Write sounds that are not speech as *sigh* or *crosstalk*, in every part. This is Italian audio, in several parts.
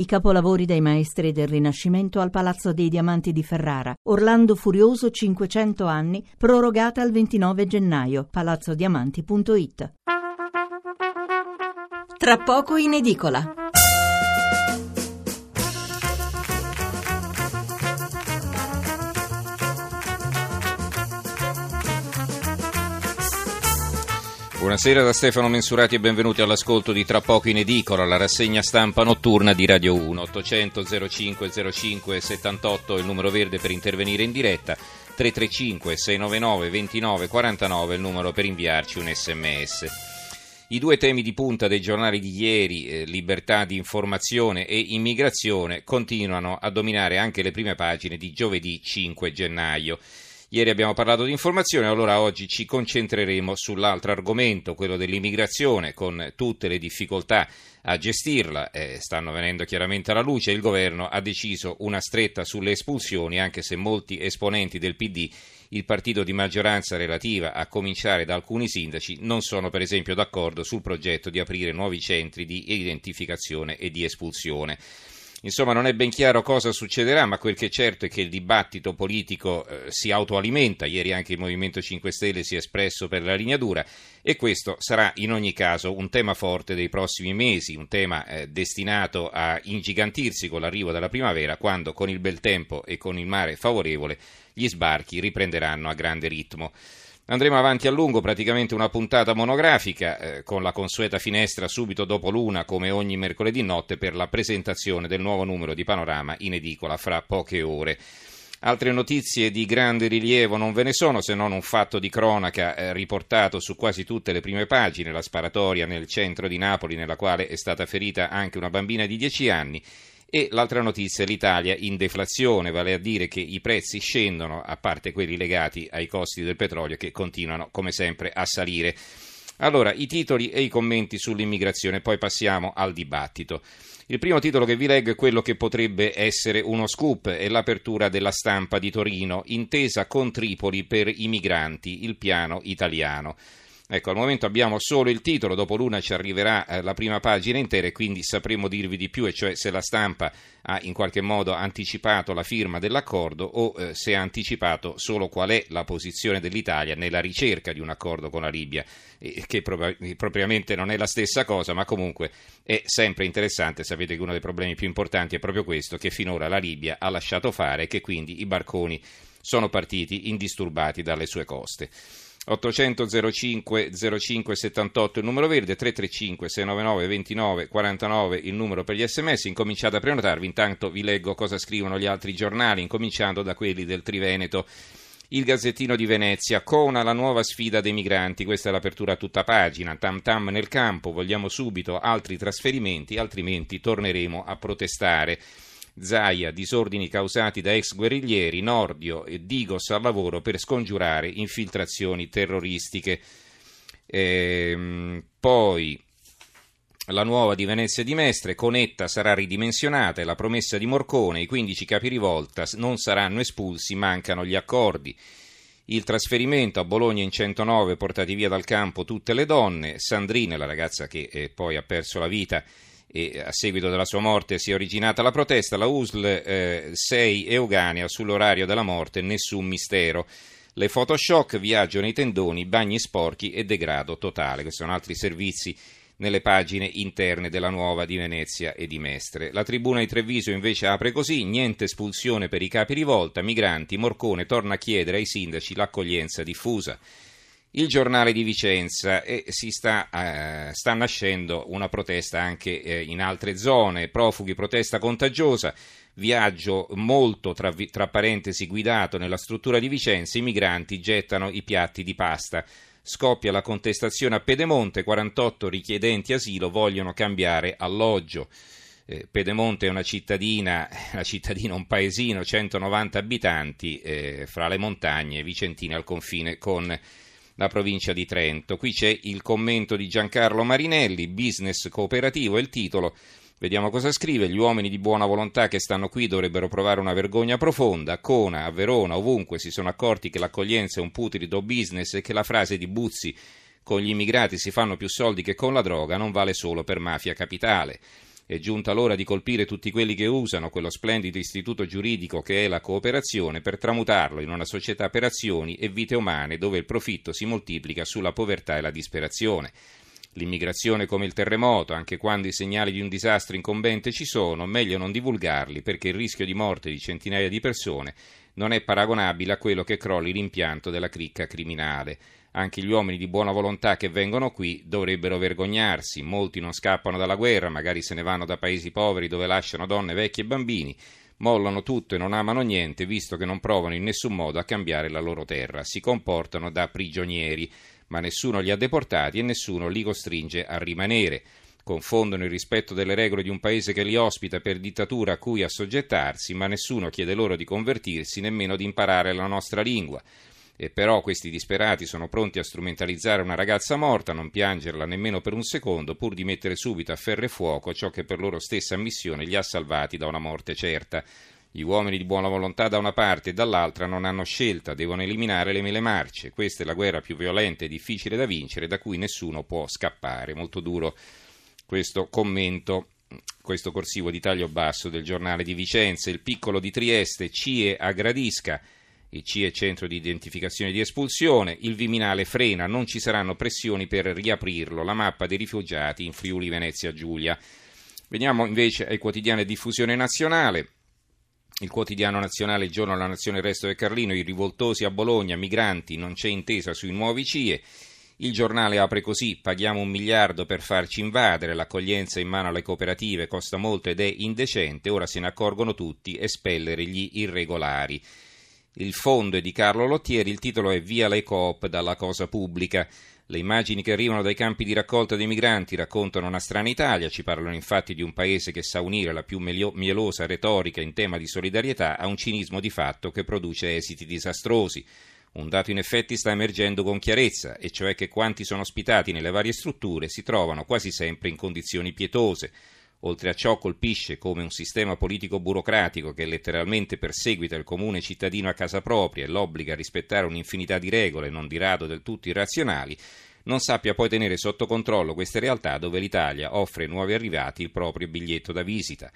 I capolavori dei maestri del Rinascimento al Palazzo dei Diamanti di Ferrara. Orlando Furioso 500 anni, prorogata al 29 gennaio. palazzodiamanti.it. Tra poco in edicola. Buonasera da Stefano Mensurati e benvenuti all'ascolto di Tra poco in edicola, la rassegna stampa notturna di Radio 1. 800 05 05 78 il numero verde per intervenire in diretta, 335 699 29 49 il numero per inviarci un sms. I due temi di punta dei giornali di ieri, eh, libertà di informazione e immigrazione, continuano a dominare anche le prime pagine di giovedì 5 gennaio. Ieri abbiamo parlato di informazione, allora oggi ci concentreremo sull'altro argomento, quello dell'immigrazione, con tutte le difficoltà a gestirla. Eh, stanno venendo chiaramente alla luce. Il governo ha deciso una stretta sulle espulsioni, anche se molti esponenti del PD il partito di maggioranza relativa, a cominciare da alcuni sindaci, non sono per esempio d'accordo sul progetto di aprire nuovi centri di identificazione e di espulsione. Insomma, non è ben chiaro cosa succederà, ma quel che è certo è che il dibattito politico eh, si autoalimenta. Ieri anche il Movimento 5 Stelle si è espresso per la linea dura e questo sarà in ogni caso un tema forte dei prossimi mesi, un tema eh, destinato a ingigantirsi con l'arrivo della primavera, quando con il bel tempo e con il mare favorevole gli sbarchi riprenderanno a grande ritmo. Andremo avanti a lungo, praticamente una puntata monografica, eh, con la consueta finestra subito dopo l'una, come ogni mercoledì notte, per la presentazione del nuovo numero di Panorama in edicola fra poche ore. Altre notizie di grande rilievo non ve ne sono, se non un fatto di cronaca eh, riportato su quasi tutte le prime pagine, la sparatoria nel centro di Napoli, nella quale è stata ferita anche una bambina di 10 anni. E l'altra notizia è l'Italia in deflazione, vale a dire che i prezzi scendono, a parte quelli legati ai costi del petrolio che continuano come sempre a salire. Allora, i titoli e i commenti sull'immigrazione, poi passiamo al dibattito. Il primo titolo che vi leggo è quello che potrebbe essere uno scoop, è l'apertura della stampa di Torino, intesa con Tripoli per i migranti, il piano italiano. Ecco, al momento abbiamo solo il titolo, dopo l'una ci arriverà eh, la prima pagina intera e quindi sapremo dirvi di più, e cioè se la stampa ha in qualche modo anticipato la firma dell'accordo o eh, se ha anticipato solo qual è la posizione dell'Italia nella ricerca di un accordo con la Libia, che pro- propriamente non è la stessa cosa, ma comunque è sempre interessante. Sapete che uno dei problemi più importanti è proprio questo, che finora la Libia ha lasciato fare e che quindi i barconi sono partiti indisturbati dalle sue coste. 800 05 05 78 il numero verde, 335 699 29 49 il numero per gli sms. Incominciate a prenotarvi, intanto vi leggo cosa scrivono gli altri giornali, incominciando da quelli del Triveneto. Il Gazzettino di Venezia, Cona la nuova sfida dei migranti, questa è l'apertura a tutta pagina, tam tam nel campo, vogliamo subito altri trasferimenti, altrimenti torneremo a protestare. Zaia, disordini causati da ex guerriglieri, Nordio e Digos al lavoro per scongiurare infiltrazioni terroristiche. Ehm, poi la nuova di Venezia di Mestre, Conetta sarà ridimensionata e la promessa di Morcone, i 15 capi rivolta non saranno espulsi, mancano gli accordi. Il trasferimento a Bologna in 109 portati via dal campo tutte le donne, Sandrine, la ragazza che eh, poi ha perso la vita e a seguito della sua morte si è originata la protesta, la USL eh, 6 Euganea sull'orario della morte, nessun mistero. Le Photoshock, viaggio nei tendoni, bagni sporchi e degrado totale. Questi sono altri servizi nelle pagine interne della nuova di Venezia e di Mestre. La tribuna di Treviso invece apre così, niente espulsione per i capi rivolta, migranti, Morcone torna a chiedere ai sindaci l'accoglienza diffusa il giornale di Vicenza e si sta, eh, sta nascendo una protesta anche eh, in altre zone, profughi, protesta contagiosa, viaggio molto tra, tra parentesi guidato nella struttura di Vicenza, i migranti gettano i piatti di pasta. Scoppia la contestazione a Pedemonte, 48 richiedenti asilo vogliono cambiare alloggio. Eh, Pedemonte è una cittadina, *laughs* una cittadina, un paesino, 190 abitanti, eh, fra le montagne vicentine al confine con la provincia di Trento. Qui c'è il commento di Giancarlo Marinelli, business cooperativo è il titolo. Vediamo cosa scrive. Gli uomini di buona volontà che stanno qui dovrebbero provare una vergogna profonda. A Cona, a Verona, ovunque si sono accorti che l'accoglienza è un putrido business e che la frase di Buzzi con gli immigrati si fanno più soldi che con la droga non vale solo per mafia capitale. È giunta l'ora di colpire tutti quelli che usano quello splendido istituto giuridico che è la cooperazione per tramutarlo in una società per azioni e vite umane dove il profitto si moltiplica sulla povertà e la disperazione. L'immigrazione come il terremoto, anche quando i segnali di un disastro incombente ci sono, meglio non divulgarli perché il rischio di morte di centinaia di persone non è paragonabile a quello che crolli l'impianto della cricca criminale. Anche gli uomini di buona volontà che vengono qui dovrebbero vergognarsi. Molti non scappano dalla guerra, magari se ne vanno da paesi poveri dove lasciano donne, vecchi e bambini. Mollano tutto e non amano niente, visto che non provano in nessun modo a cambiare la loro terra. Si comportano da prigionieri, ma nessuno li ha deportati e nessuno li costringe a rimanere confondono il rispetto delle regole di un paese che li ospita per dittatura a cui assoggettarsi, ma nessuno chiede loro di convertirsi, nemmeno di imparare la nostra lingua. E però questi disperati sono pronti a strumentalizzare una ragazza morta, non piangerla nemmeno per un secondo, pur di mettere subito a ferro e fuoco ciò che per loro stessa ammissione li ha salvati da una morte certa. Gli uomini di buona volontà da una parte e dall'altra non hanno scelta, devono eliminare le mele marce. Questa è la guerra più violenta e difficile da vincere, da cui nessuno può scappare. Molto duro questo commento questo corsivo di taglio basso del giornale di Vicenza, il piccolo di Trieste, CIE a Il CIE Centro di Identificazione di Espulsione, il Viminale frena, non ci saranno pressioni per riaprirlo, la mappa dei rifugiati in Friuli Venezia Giulia. Veniamo invece ai quotidiani di diffusione nazionale. Il quotidiano nazionale Il giorno della nazione il resto del Carlino, i rivoltosi a Bologna, migranti, non c'è intesa sui nuovi CIE. Il giornale apre così: paghiamo un miliardo per farci invadere, l'accoglienza in mano alle cooperative costa molto ed è indecente, ora se ne accorgono tutti, espellere gli irregolari. Il fondo è di Carlo Lottieri, il titolo è Via le coop dalla cosa pubblica. Le immagini che arrivano dai campi di raccolta dei migranti raccontano una strana Italia, ci parlano infatti di un paese che sa unire la più mielosa retorica in tema di solidarietà a un cinismo di fatto che produce esiti disastrosi. Un dato in effetti sta emergendo con chiarezza, e cioè che quanti sono ospitati nelle varie strutture si trovano quasi sempre in condizioni pietose. Oltre a ciò colpisce come un sistema politico burocratico che letteralmente perseguita il comune cittadino a casa propria e l'obbliga a rispettare un'infinità di regole, non di rado del tutto irrazionali, non sappia poi tenere sotto controllo queste realtà dove l'Italia offre ai nuovi arrivati il proprio biglietto da visita.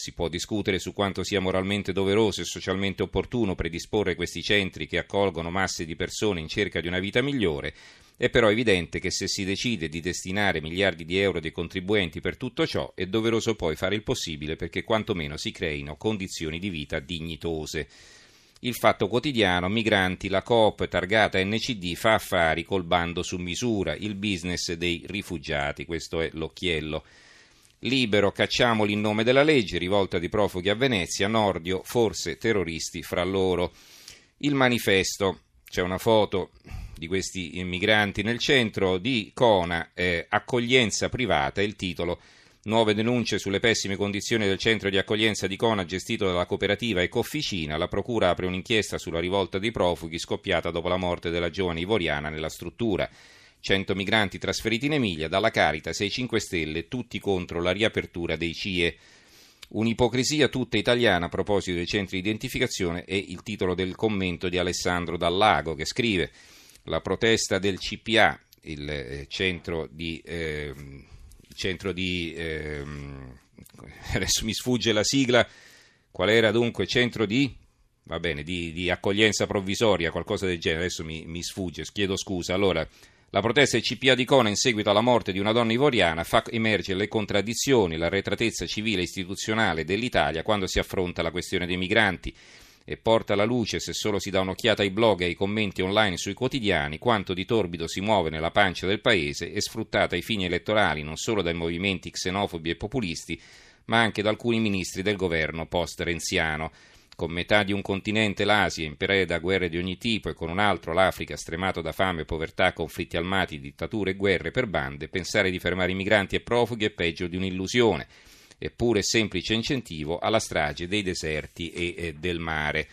Si può discutere su quanto sia moralmente doveroso e socialmente opportuno predisporre questi centri che accolgono masse di persone in cerca di una vita migliore, è però evidente che se si decide di destinare miliardi di euro dei contribuenti per tutto ciò, è doveroso poi fare il possibile perché quantomeno si creino condizioni di vita dignitose. Il fatto quotidiano, migranti, la Coop targata NCD fa affari col bando su misura, il business dei rifugiati, questo è l'occhiello. Libero, cacciamoli in nome della legge, rivolta di profughi a Venezia, Nordio, forse terroristi fra loro. Il manifesto, c'è una foto di questi immigranti nel centro di Cona, eh, accoglienza privata, il titolo. Nuove denunce sulle pessime condizioni del centro di accoglienza di Cona gestito dalla cooperativa Ecofficina. La procura apre un'inchiesta sulla rivolta dei profughi scoppiata dopo la morte della giovane ivoriana nella struttura. 100 migranti trasferiti in Emilia, dalla Caritas ai 5 Stelle, tutti contro la riapertura dei CIE. Un'ipocrisia tutta italiana a proposito dei centri di identificazione è il titolo del commento di Alessandro Dallago che scrive la protesta del CPA, il centro di, eh, centro di eh, *laughs* adesso mi sfugge la sigla, qual era dunque centro di va bene, di, di accoglienza provvisoria, qualcosa del genere, adesso mi, mi sfugge, chiedo scusa. Allora, la protesta del CPA di Cona in seguito alla morte di una donna ivoriana fa emergere le contraddizioni, l'arretratezza civile e istituzionale dell'Italia quando si affronta la questione dei migranti e porta alla luce, se solo si dà un'occhiata ai blog e ai commenti online sui quotidiani, quanto di torbido si muove nella pancia del paese e sfruttata ai fini elettorali non solo dai movimenti xenofobi e populisti, ma anche da alcuni ministri del governo post-renziano con metà di un continente l'Asia in preda a guerre di ogni tipo e con un altro l'Africa stremato da fame, povertà, conflitti armati, dittature e guerre per bande, pensare di fermare i migranti e profughi è peggio di un'illusione, eppure semplice incentivo alla strage dei deserti e, del mare.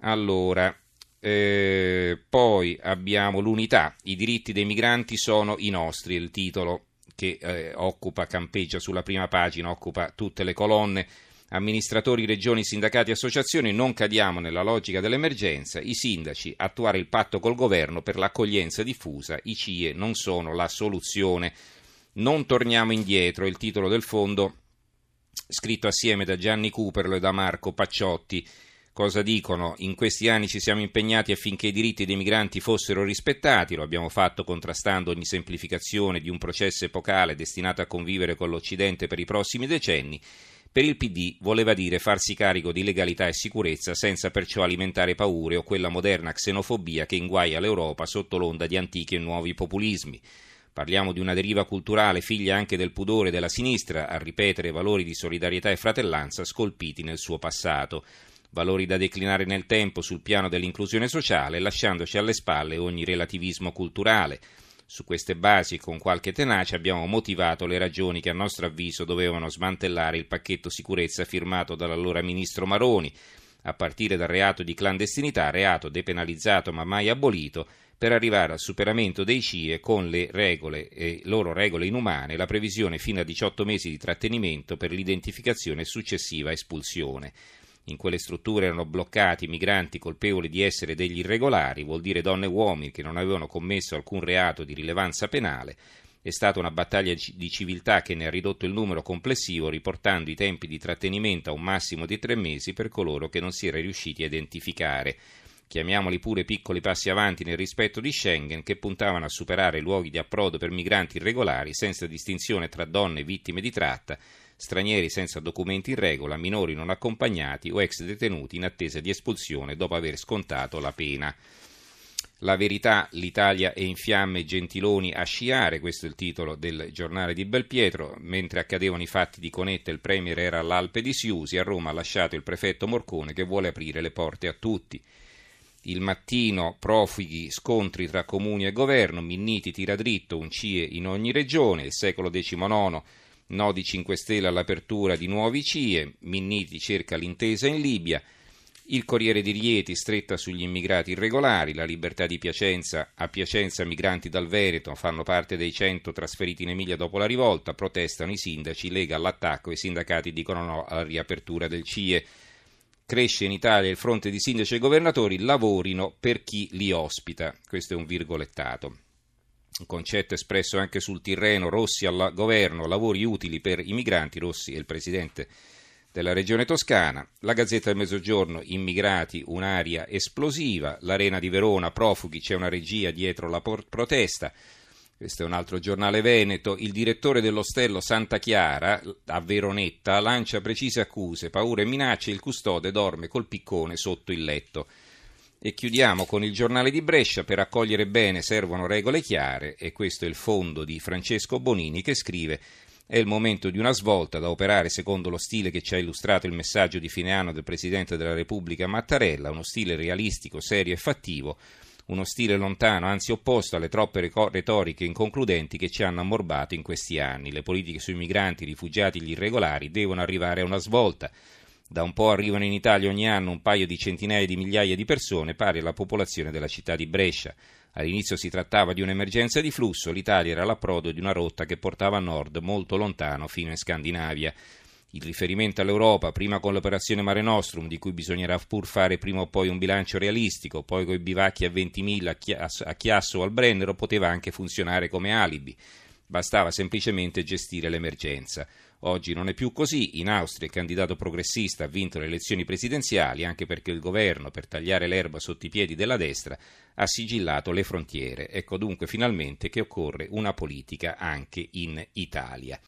Allora, eh, poi abbiamo l'unità, i diritti dei migranti sono i nostri, il titolo che eh, occupa, campeggia sulla prima pagina, occupa tutte le colonne amministratori, regioni, sindacati e associazioni, non cadiamo nella logica dell'emergenza, i sindaci attuare il patto col governo per l'accoglienza diffusa, i CIE non sono la soluzione. Non torniamo indietro, il titolo del fondo scritto assieme da Gianni Cooperlo e da Marco Pacciotti. Cosa dicono? In questi anni ci siamo impegnati affinché i diritti dei migranti fossero rispettati, lo abbiamo fatto contrastando ogni semplificazione di un processo epocale destinato a convivere con l'Occidente per i prossimi decenni. Per il PD voleva dire farsi carico di legalità e sicurezza senza perciò alimentare paure o quella moderna xenofobia che inguaia l'Europa sotto l'onda di antichi e nuovi populismi. Parliamo di una deriva culturale figlia anche del pudore della sinistra a ripetere valori di solidarietà e fratellanza scolpiti nel suo passato valori da declinare nel tempo sul piano dell'inclusione sociale, lasciandoci alle spalle ogni relativismo culturale. Su queste basi e con qualche tenacia abbiamo motivato le ragioni che a nostro avviso dovevano smantellare il pacchetto sicurezza firmato dall'allora ministro Maroni, a partire dal reato di clandestinità, reato depenalizzato ma mai abolito, per arrivare al superamento dei CIE con le regole e loro regole inumane la previsione fino a 18 mesi di trattenimento per l'identificazione e successiva espulsione. In quelle strutture erano bloccati migranti colpevoli di essere degli irregolari, vuol dire donne e uomini che non avevano commesso alcun reato di rilevanza penale. È stata una battaglia di civiltà che ne ha ridotto il numero complessivo, riportando i tempi di trattenimento a un massimo di tre mesi per coloro che non si era riusciti a identificare. Chiamiamoli pure piccoli passi avanti nel rispetto di Schengen, che puntavano a superare luoghi di approdo per migranti irregolari senza distinzione tra donne vittime di tratta stranieri senza documenti in regola, minori non accompagnati o ex detenuti in attesa di espulsione dopo aver scontato la pena. La verità, l'Italia è in fiamme, Gentiloni a sciare, questo è il titolo del giornale di Belpietro, mentre accadevano i fatti di Conetta il Premier era all'Alpe di Siusi, a Roma ha lasciato il prefetto Morcone che vuole aprire le porte a tutti. Il mattino profughi, scontri tra comuni e governo, Minniti tira dritto, un CIE in ogni regione, il secolo XIX No di 5 Stelle all'apertura di nuovi CIE, Minniti cerca l'intesa in Libia, il Corriere di Rieti stretta sugli immigrati irregolari, la libertà di Piacenza, a Piacenza migranti dal Veneto fanno parte dei 100 trasferiti in Emilia dopo la rivolta, protestano i sindaci, Lega all'attacco i sindacati dicono no alla riapertura del CIE. Cresce in Italia il fronte di sindaci e governatori, lavorino per chi li ospita. Questo è un virgolettato un concetto espresso anche sul Tirreno, Rossi al governo, lavori utili per i migranti, Rossi è il presidente della regione toscana, la Gazzetta del Mezzogiorno, immigrati, un'aria esplosiva, l'Arena di Verona, profughi, c'è una regia dietro la por- protesta, questo è un altro giornale veneto, il direttore dell'ostello Santa Chiara a Veronetta lancia precise accuse, paure e minacce, il custode dorme col piccone sotto il letto. E chiudiamo con il giornale di Brescia, per accogliere bene servono regole chiare e questo è il fondo di Francesco Bonini che scrive è il momento di una svolta da operare secondo lo stile che ci ha illustrato il messaggio di fine anno del Presidente della Repubblica Mattarella, uno stile realistico, serio e fattivo, uno stile lontano, anzi opposto alle troppe retoriche inconcludenti che ci hanno ammorbato in questi anni. Le politiche sui migranti, i rifugiati gli irregolari devono arrivare a una svolta. Da un po' arrivano in Italia ogni anno un paio di centinaia di migliaia di persone, pari alla popolazione della città di Brescia. All'inizio si trattava di un'emergenza di flusso, l'Italia era l'approdo di una rotta che portava a nord, molto lontano, fino in Scandinavia. Il riferimento all'Europa, prima con l'operazione Mare Nostrum, di cui bisognerà pur fare prima o poi un bilancio realistico, poi coi bivacchi a 20.000 a Chiasso o al Brennero, poteva anche funzionare come alibi. Bastava semplicemente gestire l'emergenza. Oggi non è più così, in Austria il candidato progressista ha vinto le elezioni presidenziali anche perché il governo, per tagliare l'erba sotto i piedi della destra, ha sigillato le frontiere. Ecco dunque finalmente che occorre una politica anche in Italia.